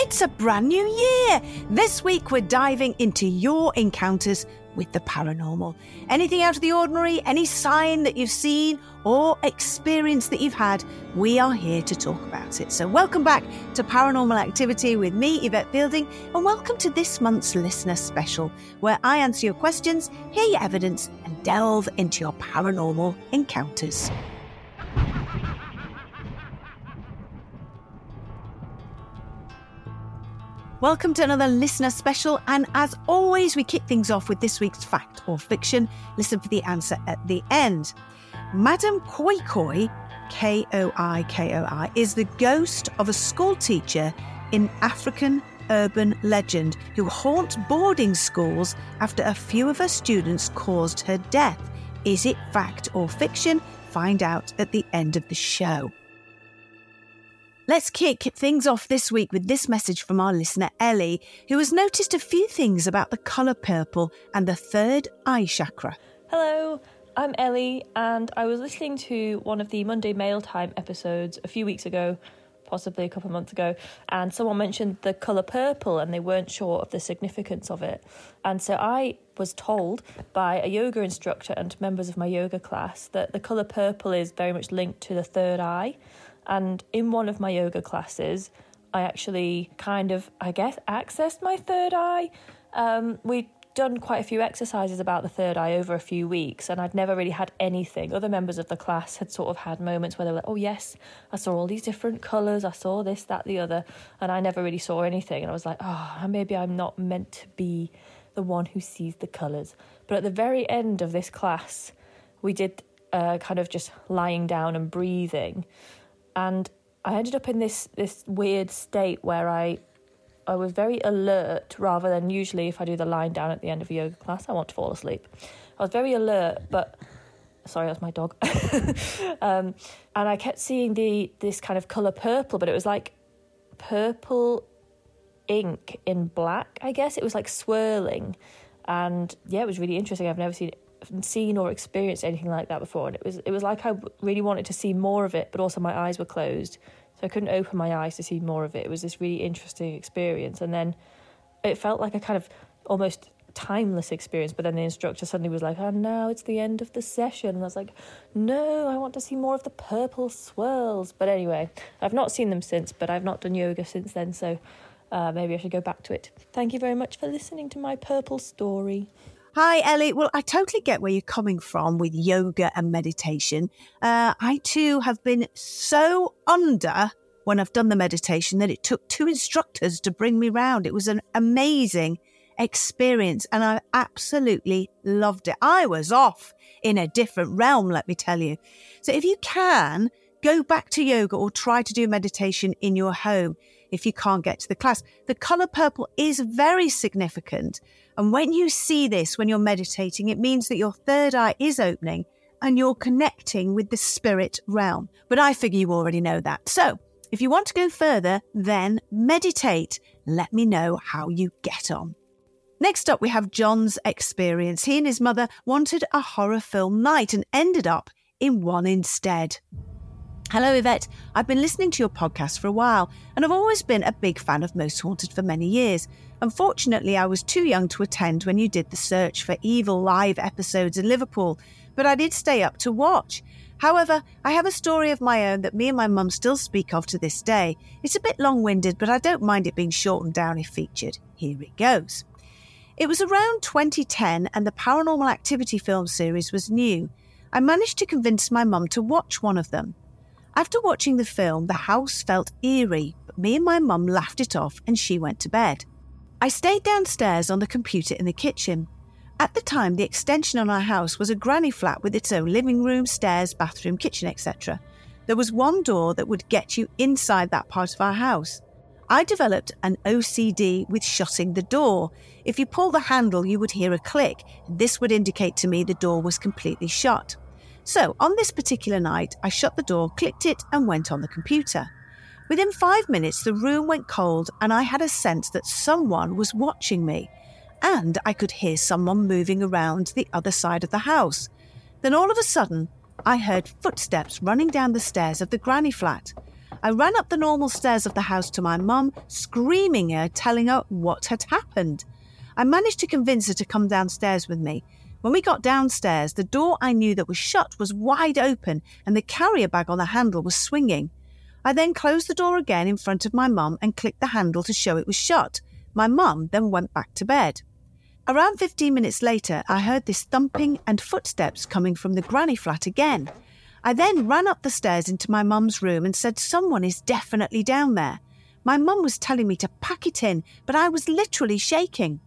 It's a brand new year. This week we're diving into your encounters with the paranormal. Anything out of the ordinary, any sign that you've seen or experience that you've had, we are here to talk about it. So, welcome back to Paranormal Activity with me, Yvette Fielding, and welcome to this month's listener special, where I answer your questions, hear your evidence, and delve into your paranormal encounters. Welcome to another listener special, and as always, we kick things off with this week's fact or fiction. Listen for the answer at the end. Madame Koi Koi, K O I K O I, is the ghost of a school teacher in African urban legend who haunt boarding schools after a few of her students caused her death. Is it fact or fiction? Find out at the end of the show. Let's kick things off this week with this message from our listener Ellie, who has noticed a few things about the colour purple and the third eye chakra. Hello, I'm Ellie, and I was listening to one of the Monday Mail Time episodes a few weeks ago, possibly a couple of months ago, and someone mentioned the colour purple and they weren't sure of the significance of it. And so I was told by a yoga instructor and members of my yoga class that the colour purple is very much linked to the third eye. And in one of my yoga classes, I actually kind of, I guess, accessed my third eye. Um, we'd done quite a few exercises about the third eye over a few weeks, and I'd never really had anything. Other members of the class had sort of had moments where they were like, oh, yes, I saw all these different colours, I saw this, that, the other, and I never really saw anything. And I was like, oh, maybe I'm not meant to be the one who sees the colours. But at the very end of this class, we did uh, kind of just lying down and breathing and I ended up in this this weird state where I I was very alert rather than usually if I do the lying down at the end of a yoga class I want to fall asleep. I was very alert, but sorry, that's my dog. um, and I kept seeing the this kind of color purple, but it was like purple ink in black. I guess it was like swirling, and yeah, it was really interesting. I've never seen it seen or experienced anything like that before, and it was it was like I really wanted to see more of it, but also my eyes were closed, so I couldn't open my eyes to see more of it. It was this really interesting experience, and then it felt like a kind of almost timeless experience. But then the instructor suddenly was like, "Oh, now it's the end of the session," and I was like, "No, I want to see more of the purple swirls." But anyway, I've not seen them since, but I've not done yoga since then, so. Uh, maybe I should go back to it. Thank you very much for listening to my purple story. Hi, Ellie. Well, I totally get where you're coming from with yoga and meditation. Uh, I too have been so under when I've done the meditation that it took two instructors to bring me round. It was an amazing experience and I absolutely loved it. I was off in a different realm, let me tell you. So if you can, go back to yoga or try to do meditation in your home if you can't get to the class. The color purple is very significant and when you see this, when you're meditating, it means that your third eye is opening and you're connecting with the spirit realm. But I figure you already know that. So if you want to go further, then meditate. Let me know how you get on. Next up, we have John's experience. He and his mother wanted a horror film night and ended up in one instead. Hello, Yvette. I've been listening to your podcast for a while, and I've always been a big fan of Most Haunted for many years. Unfortunately, I was too young to attend when you did the search for evil live episodes in Liverpool, but I did stay up to watch. However, I have a story of my own that me and my mum still speak of to this day. It's a bit long winded, but I don't mind it being shortened down if featured. Here it goes. It was around 2010, and the Paranormal Activity film series was new. I managed to convince my mum to watch one of them. After watching the film, the house felt eerie, but me and my mum laughed it off and she went to bed. I stayed downstairs on the computer in the kitchen. At the time, the extension on our house was a granny flat with its own living room, stairs, bathroom, kitchen, etc. There was one door that would get you inside that part of our house. I developed an OCD with shutting the door. If you pull the handle, you would hear a click. This would indicate to me the door was completely shut. So, on this particular night, I shut the door, clicked it, and went on the computer. Within five minutes, the room went cold, and I had a sense that someone was watching me. And I could hear someone moving around the other side of the house. Then, all of a sudden, I heard footsteps running down the stairs of the granny flat. I ran up the normal stairs of the house to my mum, screaming her, telling her what had happened. I managed to convince her to come downstairs with me, when we got downstairs, the door I knew that was shut was wide open and the carrier bag on the handle was swinging. I then closed the door again in front of my mum and clicked the handle to show it was shut. My mum then went back to bed. Around 15 minutes later, I heard this thumping and footsteps coming from the granny flat again. I then ran up the stairs into my mum's room and said, Someone is definitely down there. My mum was telling me to pack it in, but I was literally shaking.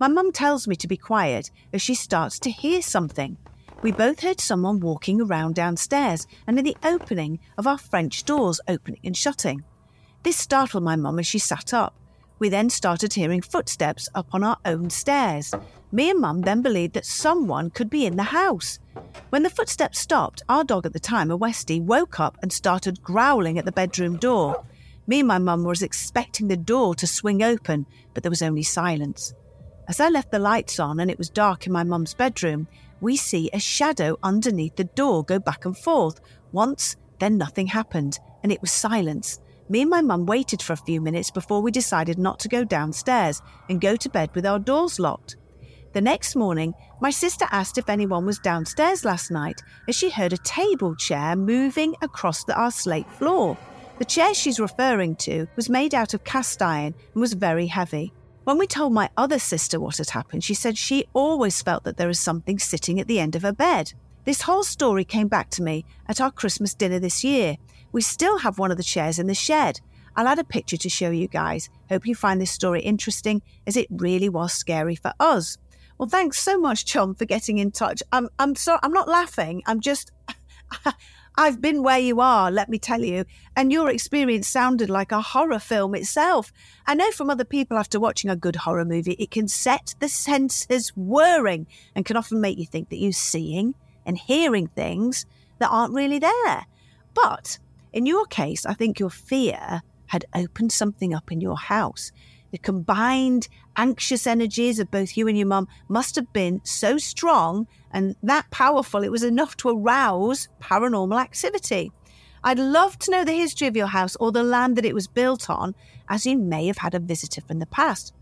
My mum tells me to be quiet as she starts to hear something. We both heard someone walking around downstairs and in the opening of our French doors opening and shutting. This startled my mum as she sat up. We then started hearing footsteps up on our own stairs. Me and mum then believed that someone could be in the house. When the footsteps stopped, our dog at the time, a Westie, woke up and started growling at the bedroom door. Me and my mum was expecting the door to swing open, but there was only silence. As I left the lights on and it was dark in my mum's bedroom, we see a shadow underneath the door go back and forth. Once, then nothing happened, and it was silence. Me and my mum waited for a few minutes before we decided not to go downstairs and go to bed with our doors locked. The next morning, my sister asked if anyone was downstairs last night as she heard a table chair moving across the, our slate floor. The chair she's referring to was made out of cast iron and was very heavy. When we told my other sister what had happened, she said she always felt that there was something sitting at the end of her bed. This whole story came back to me at our Christmas dinner this year. We still have one of the chairs in the shed. I'll add a picture to show you guys. Hope you find this story interesting, as it really was scary for us. Well, thanks so much, Chum, for getting in touch. I'm I'm sorry, I'm not laughing. I'm just I've been where you are, let me tell you, and your experience sounded like a horror film itself. I know from other people after watching a good horror movie, it can set the senses whirring and can often make you think that you're seeing and hearing things that aren't really there. But in your case, I think your fear had opened something up in your house. The combined anxious energies of both you and your mum must have been so strong and that powerful, it was enough to arouse paranormal activity. I'd love to know the history of your house or the land that it was built on, as you may have had a visitor from the past.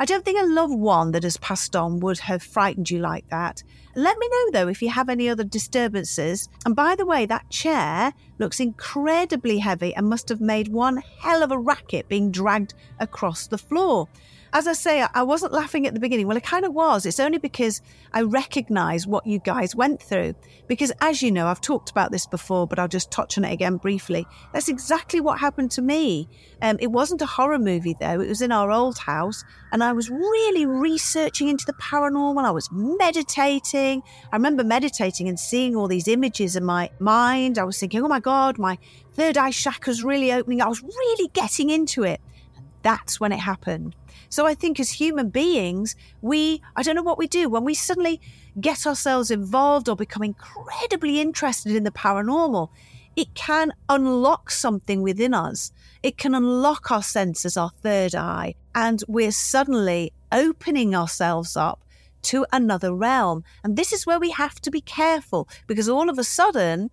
I don't think a loved one that has passed on would have frightened you like that. Let me know though if you have any other disturbances. And by the way, that chair looks incredibly heavy and must have made one hell of a racket being dragged across the floor as I say, I wasn't laughing at the beginning. Well, I kind of was. It's only because I recognize what you guys went through. Because as you know, I've talked about this before, but I'll just touch on it again briefly. That's exactly what happened to me. Um, it wasn't a horror movie, though. It was in our old house. And I was really researching into the paranormal. I was meditating. I remember meditating and seeing all these images in my mind. I was thinking, oh my God, my third eye chakra's really opening. I was really getting into it. And that's when it happened. So I think as human beings, we, I don't know what we do when we suddenly get ourselves involved or become incredibly interested in the paranormal. It can unlock something within us. It can unlock our senses, our third eye, and we're suddenly opening ourselves up to another realm. And this is where we have to be careful because all of a sudden,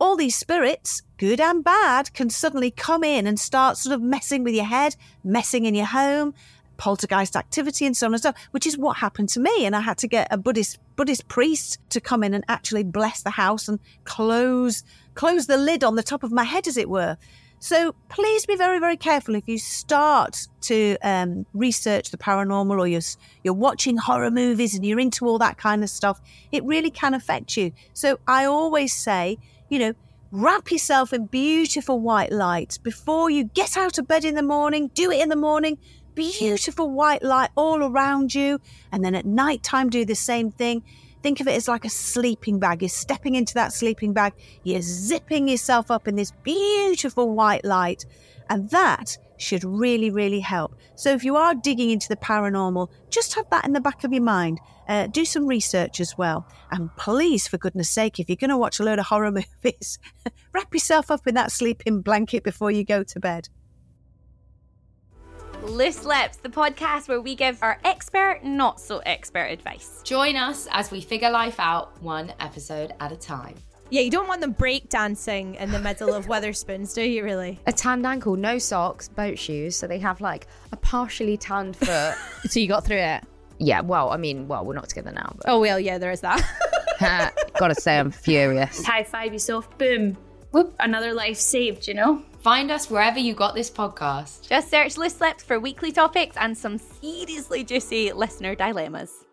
all these spirits, good and bad, can suddenly come in and start sort of messing with your head, messing in your home, poltergeist activity and so on and so on, which is what happened to me. And I had to get a Buddhist Buddhist priest to come in and actually bless the house and close close the lid on the top of my head, as it were. So please be very, very careful if you start to um, research the paranormal or you're, you're watching horror movies and you're into all that kind of stuff. It really can affect you. So I always say, you know, wrap yourself in beautiful white light before you get out of bed in the morning. Do it in the morning. Beautiful white light all around you. And then at night time, do the same thing. Think of it as like a sleeping bag. You're stepping into that sleeping bag, you're zipping yourself up in this beautiful white light, and that should really, really help. So, if you are digging into the paranormal, just have that in the back of your mind. Uh, do some research as well. And please, for goodness sake, if you're going to watch a load of horror movies, wrap yourself up in that sleeping blanket before you go to bed. Loose Lips, the podcast where we give our expert, not so expert advice. Join us as we figure life out one episode at a time. Yeah, you don't want them break dancing in the middle of Wetherspoons, do you really? A tanned ankle, no socks, boat shoes, so they have like a partially tanned foot. so you got through it? Yeah, well, I mean, well, we're not together now. But... Oh, well, yeah, there is that. Gotta say, I'm furious. High five yourself, boom. Whoop, another life saved, you know? Find us wherever you got this podcast. Just search Loose Lips for weekly topics and some seriously juicy listener dilemmas.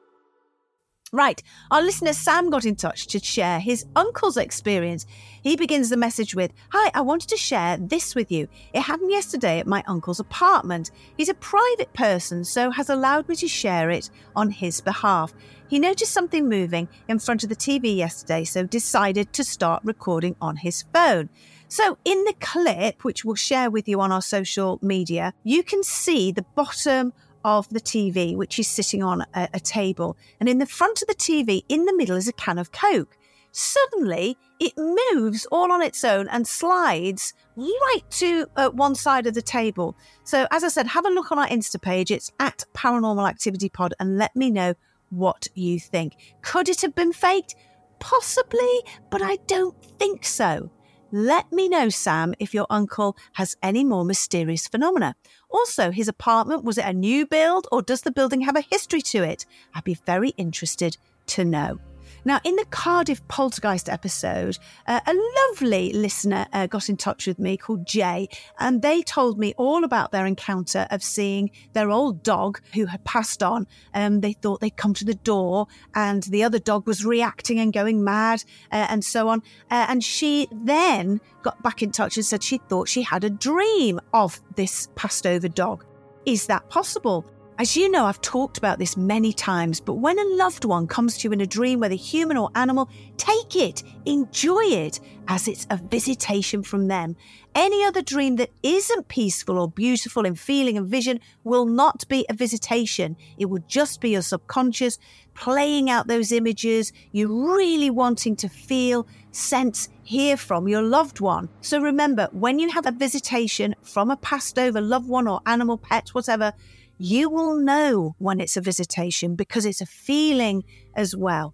Right, our listener Sam got in touch to share his uncle's experience. He begins the message with Hi, I wanted to share this with you. It happened yesterday at my uncle's apartment. He's a private person, so has allowed me to share it on his behalf. He noticed something moving in front of the TV yesterday, so decided to start recording on his phone. So, in the clip, which we'll share with you on our social media, you can see the bottom of the TV, which is sitting on a, a, table. And in the front of the TV, in the middle, is a can of Coke. Suddenly, it moves all on its own and slides right to uh, one side of the table. So, as I said, have a look on our Insta page. It's at Paranormal Activity Pod and let me know what you think. Could it have been faked? Possibly, but I don't think so. Let me know, Sam, if your uncle has any more mysterious phenomena. Also, his apartment, was it a new build or does the building have a history to it? I'd be very interested to know. Now, in the Cardiff Poltergeist episode, uh, a lovely listener uh, got in touch with me called Jay, and they told me all about their encounter of seeing their old dog who had passed on. Um, they thought they'd come to the door, and the other dog was reacting and going mad, uh, and so on. Uh, and she then got back in touch and said she thought she had a dream of this passed over dog. Is that possible? As you know, I've talked about this many times, but when a loved one comes to you in a dream, whether human or animal, take it, enjoy it, as it's a visitation from them. Any other dream that isn't peaceful or beautiful in feeling and vision will not be a visitation. It will just be your subconscious playing out those images, You're really wanting to feel, sense, hear from your loved one. So remember, when you have a visitation from a passed over loved one or animal, pet, whatever, you will know when it's a visitation because it's a feeling as well.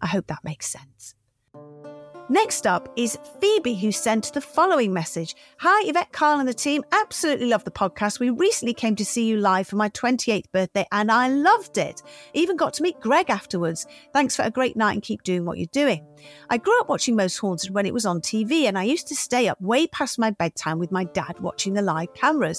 I hope that makes sense. Next up is Phoebe, who sent the following message Hi, Yvette, Karl, and the team. Absolutely love the podcast. We recently came to see you live for my 28th birthday, and I loved it. Even got to meet Greg afterwards. Thanks for a great night and keep doing what you're doing. I grew up watching Most Haunted when it was on TV, and I used to stay up way past my bedtime with my dad watching the live cameras.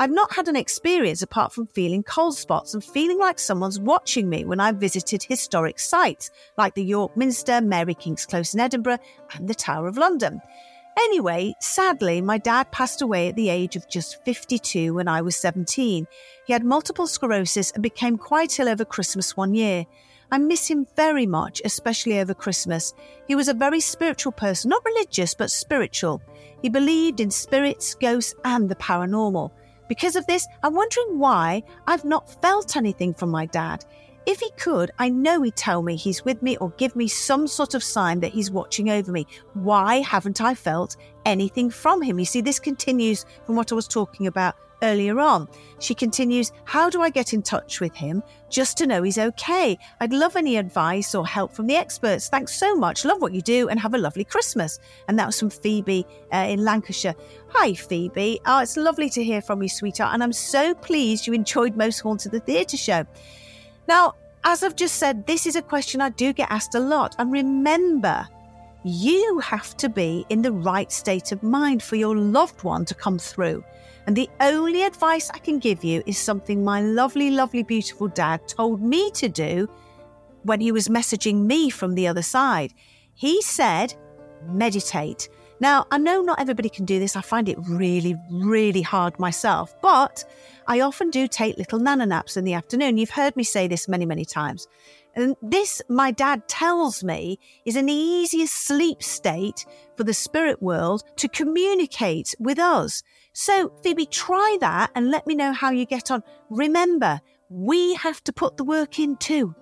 I've not had an experience apart from feeling cold spots and feeling like someone's watching me when I've visited historic sites like the York Minster, Mary King's Close in Edinburgh, and the Tower of London. Anyway, sadly, my dad passed away at the age of just 52 when I was 17. He had multiple sclerosis and became quite ill over Christmas one year. I miss him very much, especially over Christmas. He was a very spiritual person, not religious, but spiritual. He believed in spirits, ghosts, and the paranormal. Because of this, I'm wondering why I've not felt anything from my dad. If he could, I know he'd tell me he's with me or give me some sort of sign that he's watching over me. Why haven't I felt anything from him? You see, this continues from what I was talking about earlier on. She continues, How do I get in touch with him just to know he's okay? I'd love any advice or help from the experts. Thanks so much. Love what you do and have a lovely Christmas. And that was from Phoebe uh, in Lancashire. Hi, Phoebe. Oh, it's lovely to hear from you, sweetheart. And I'm so pleased you enjoyed Most Haunted the Theatre Show. Now, as I've just said, this is a question I do get asked a lot. And remember, you have to be in the right state of mind for your loved one to come through. And the only advice I can give you is something my lovely, lovely, beautiful dad told me to do when he was messaging me from the other side. He said, meditate. Now, I know not everybody can do this. I find it really, really hard myself, but I often do take little nana naps in the afternoon. You've heard me say this many, many times. And this, my dad tells me, is an easier sleep state for the spirit world to communicate with us. So, Phoebe, try that and let me know how you get on. Remember, we have to put the work in too.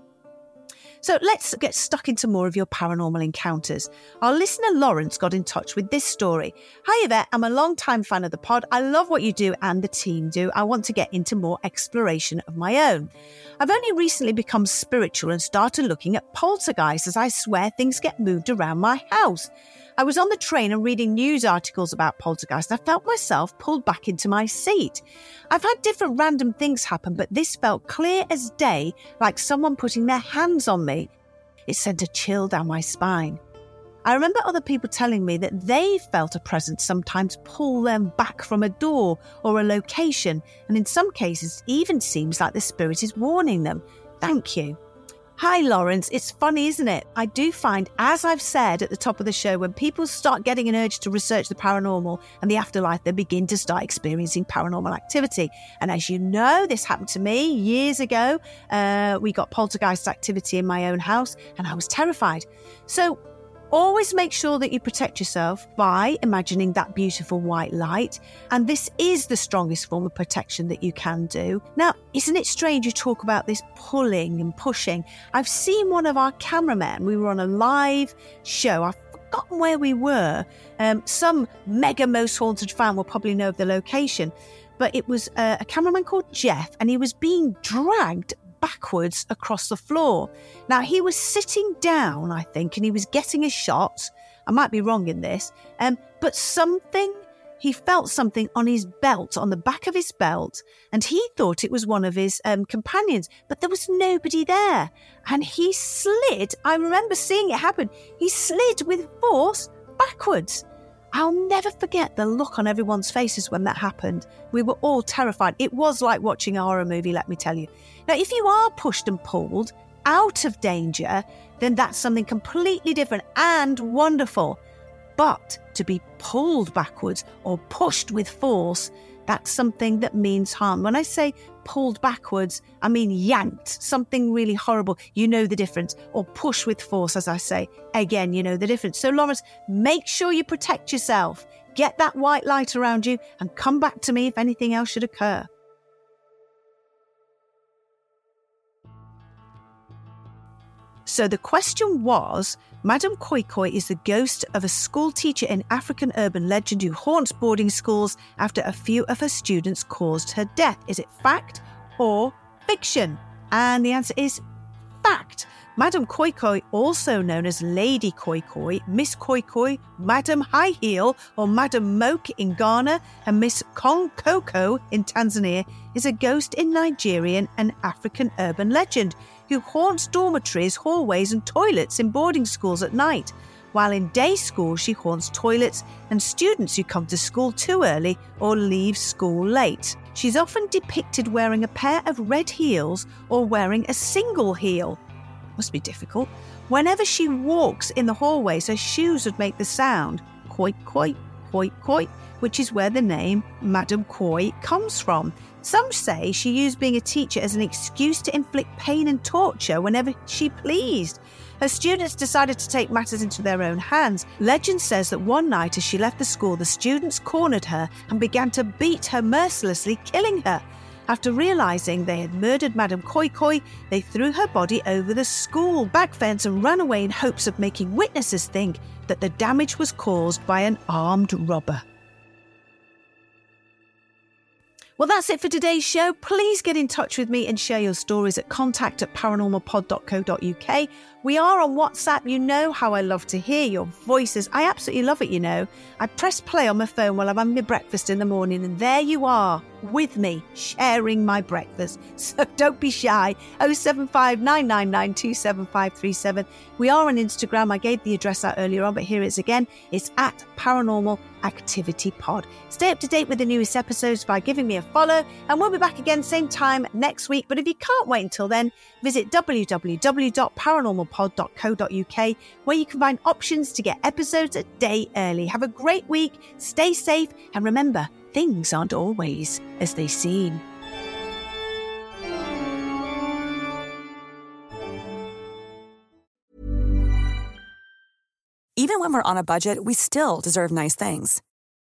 So let's get stuck into more of your paranormal encounters. Our listener Lawrence got in touch with this story. Hi there, I'm a long-time fan of the pod. I love what you do and the team do. I want to get into more exploration of my own. I've only recently become spiritual and started looking at poltergeists as I swear things get moved around my house. I was on the train and reading news articles about poltergeist. I felt myself pulled back into my seat. I've had different random things happen, but this felt clear as day, like someone putting their hands on me. It sent a chill down my spine. I remember other people telling me that they felt a presence sometimes pull them back from a door or a location, and in some cases, even seems like the spirit is warning them. Thank you. Hi, Lawrence. It's funny, isn't it? I do find, as I've said at the top of the show, when people start getting an urge to research the paranormal and the afterlife, they begin to start experiencing paranormal activity. And as you know, this happened to me years ago. Uh, we got poltergeist activity in my own house, and I was terrified. So, Always make sure that you protect yourself by imagining that beautiful white light. And this is the strongest form of protection that you can do. Now, isn't it strange you talk about this pulling and pushing? I've seen one of our cameramen, we were on a live show. I've forgotten where we were. Um, some mega most haunted fan will probably know of the location. But it was a, a cameraman called Jeff, and he was being dragged backwards across the floor. Now, he was sitting down, I think, and he was getting a shot. I might be wrong in this. Um, but something he felt something on his belt, on the back of his belt, and he thought it was one of his um, companions, but there was nobody there. And he slid, I remember seeing it happen, he slid with force backwards. I'll never forget the look on everyone's faces when that happened. We were all terrified. It was like watching a horror movie, let me tell you. Now, if you are pushed and pulled out of danger, then that's something completely different and wonderful. But to be pulled backwards or pushed with force, that's something that means harm. When I say pulled backwards, I mean yanked, something really horrible. You know the difference. Or push with force, as I say. Again, you know the difference. So, Lawrence, make sure you protect yourself. Get that white light around you and come back to me if anything else should occur. So the question was Madame Koi Koi is the ghost of a school teacher in African urban legend who haunts boarding schools after a few of her students caused her death. Is it fact or fiction? And the answer is fact. Madame Koi Koi, also known as Lady Koi Koi, Miss Koi Koi, Madame High Heel, or Madame Moke in Ghana, and Miss Kong Coco in Tanzania, is a ghost in Nigerian and African urban legend who haunts dormitories, hallways, and toilets in boarding schools at night. While in day school, she haunts toilets and students who come to school too early or leave school late. She's often depicted wearing a pair of red heels or wearing a single heel must be difficult. Whenever she walks in the hallways, her shoes would make the sound koi koi, koi koi, which is where the name Madame Koi comes from. Some say she used being a teacher as an excuse to inflict pain and torture whenever she pleased. Her students decided to take matters into their own hands. Legend says that one night as she left the school, the students cornered her and began to beat her mercilessly, killing her. After realizing they had murdered Madame Koi Koi, they threw her body over the school back fence and ran away in hopes of making witnesses think that the damage was caused by an armed robber. Well, that's it for today's show. Please get in touch with me and share your stories at contact at paranormalpod.co.uk. We are on WhatsApp. You know how I love to hear your voices. I absolutely love it, you know. I press play on my phone while I'm having my breakfast in the morning, and there you are with me, sharing my breakfast. So don't be shy. 075 We are on Instagram. I gave the address out earlier on, but here it is again. It's at Paranormal Activity Pod. Stay up to date with the newest episodes by giving me a follow, and we'll be back again same time next week. But if you can't wait until then, visit www.paranormalpod.co.uk where you can find options to get episodes a day early. Have a great week, stay safe, and remember, things aren't always as they seem. Even when we're on a budget, we still deserve nice things.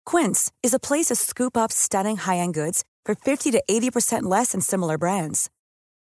Quince is a place to scoop up stunning high end goods for 50 to 80% less than similar brands.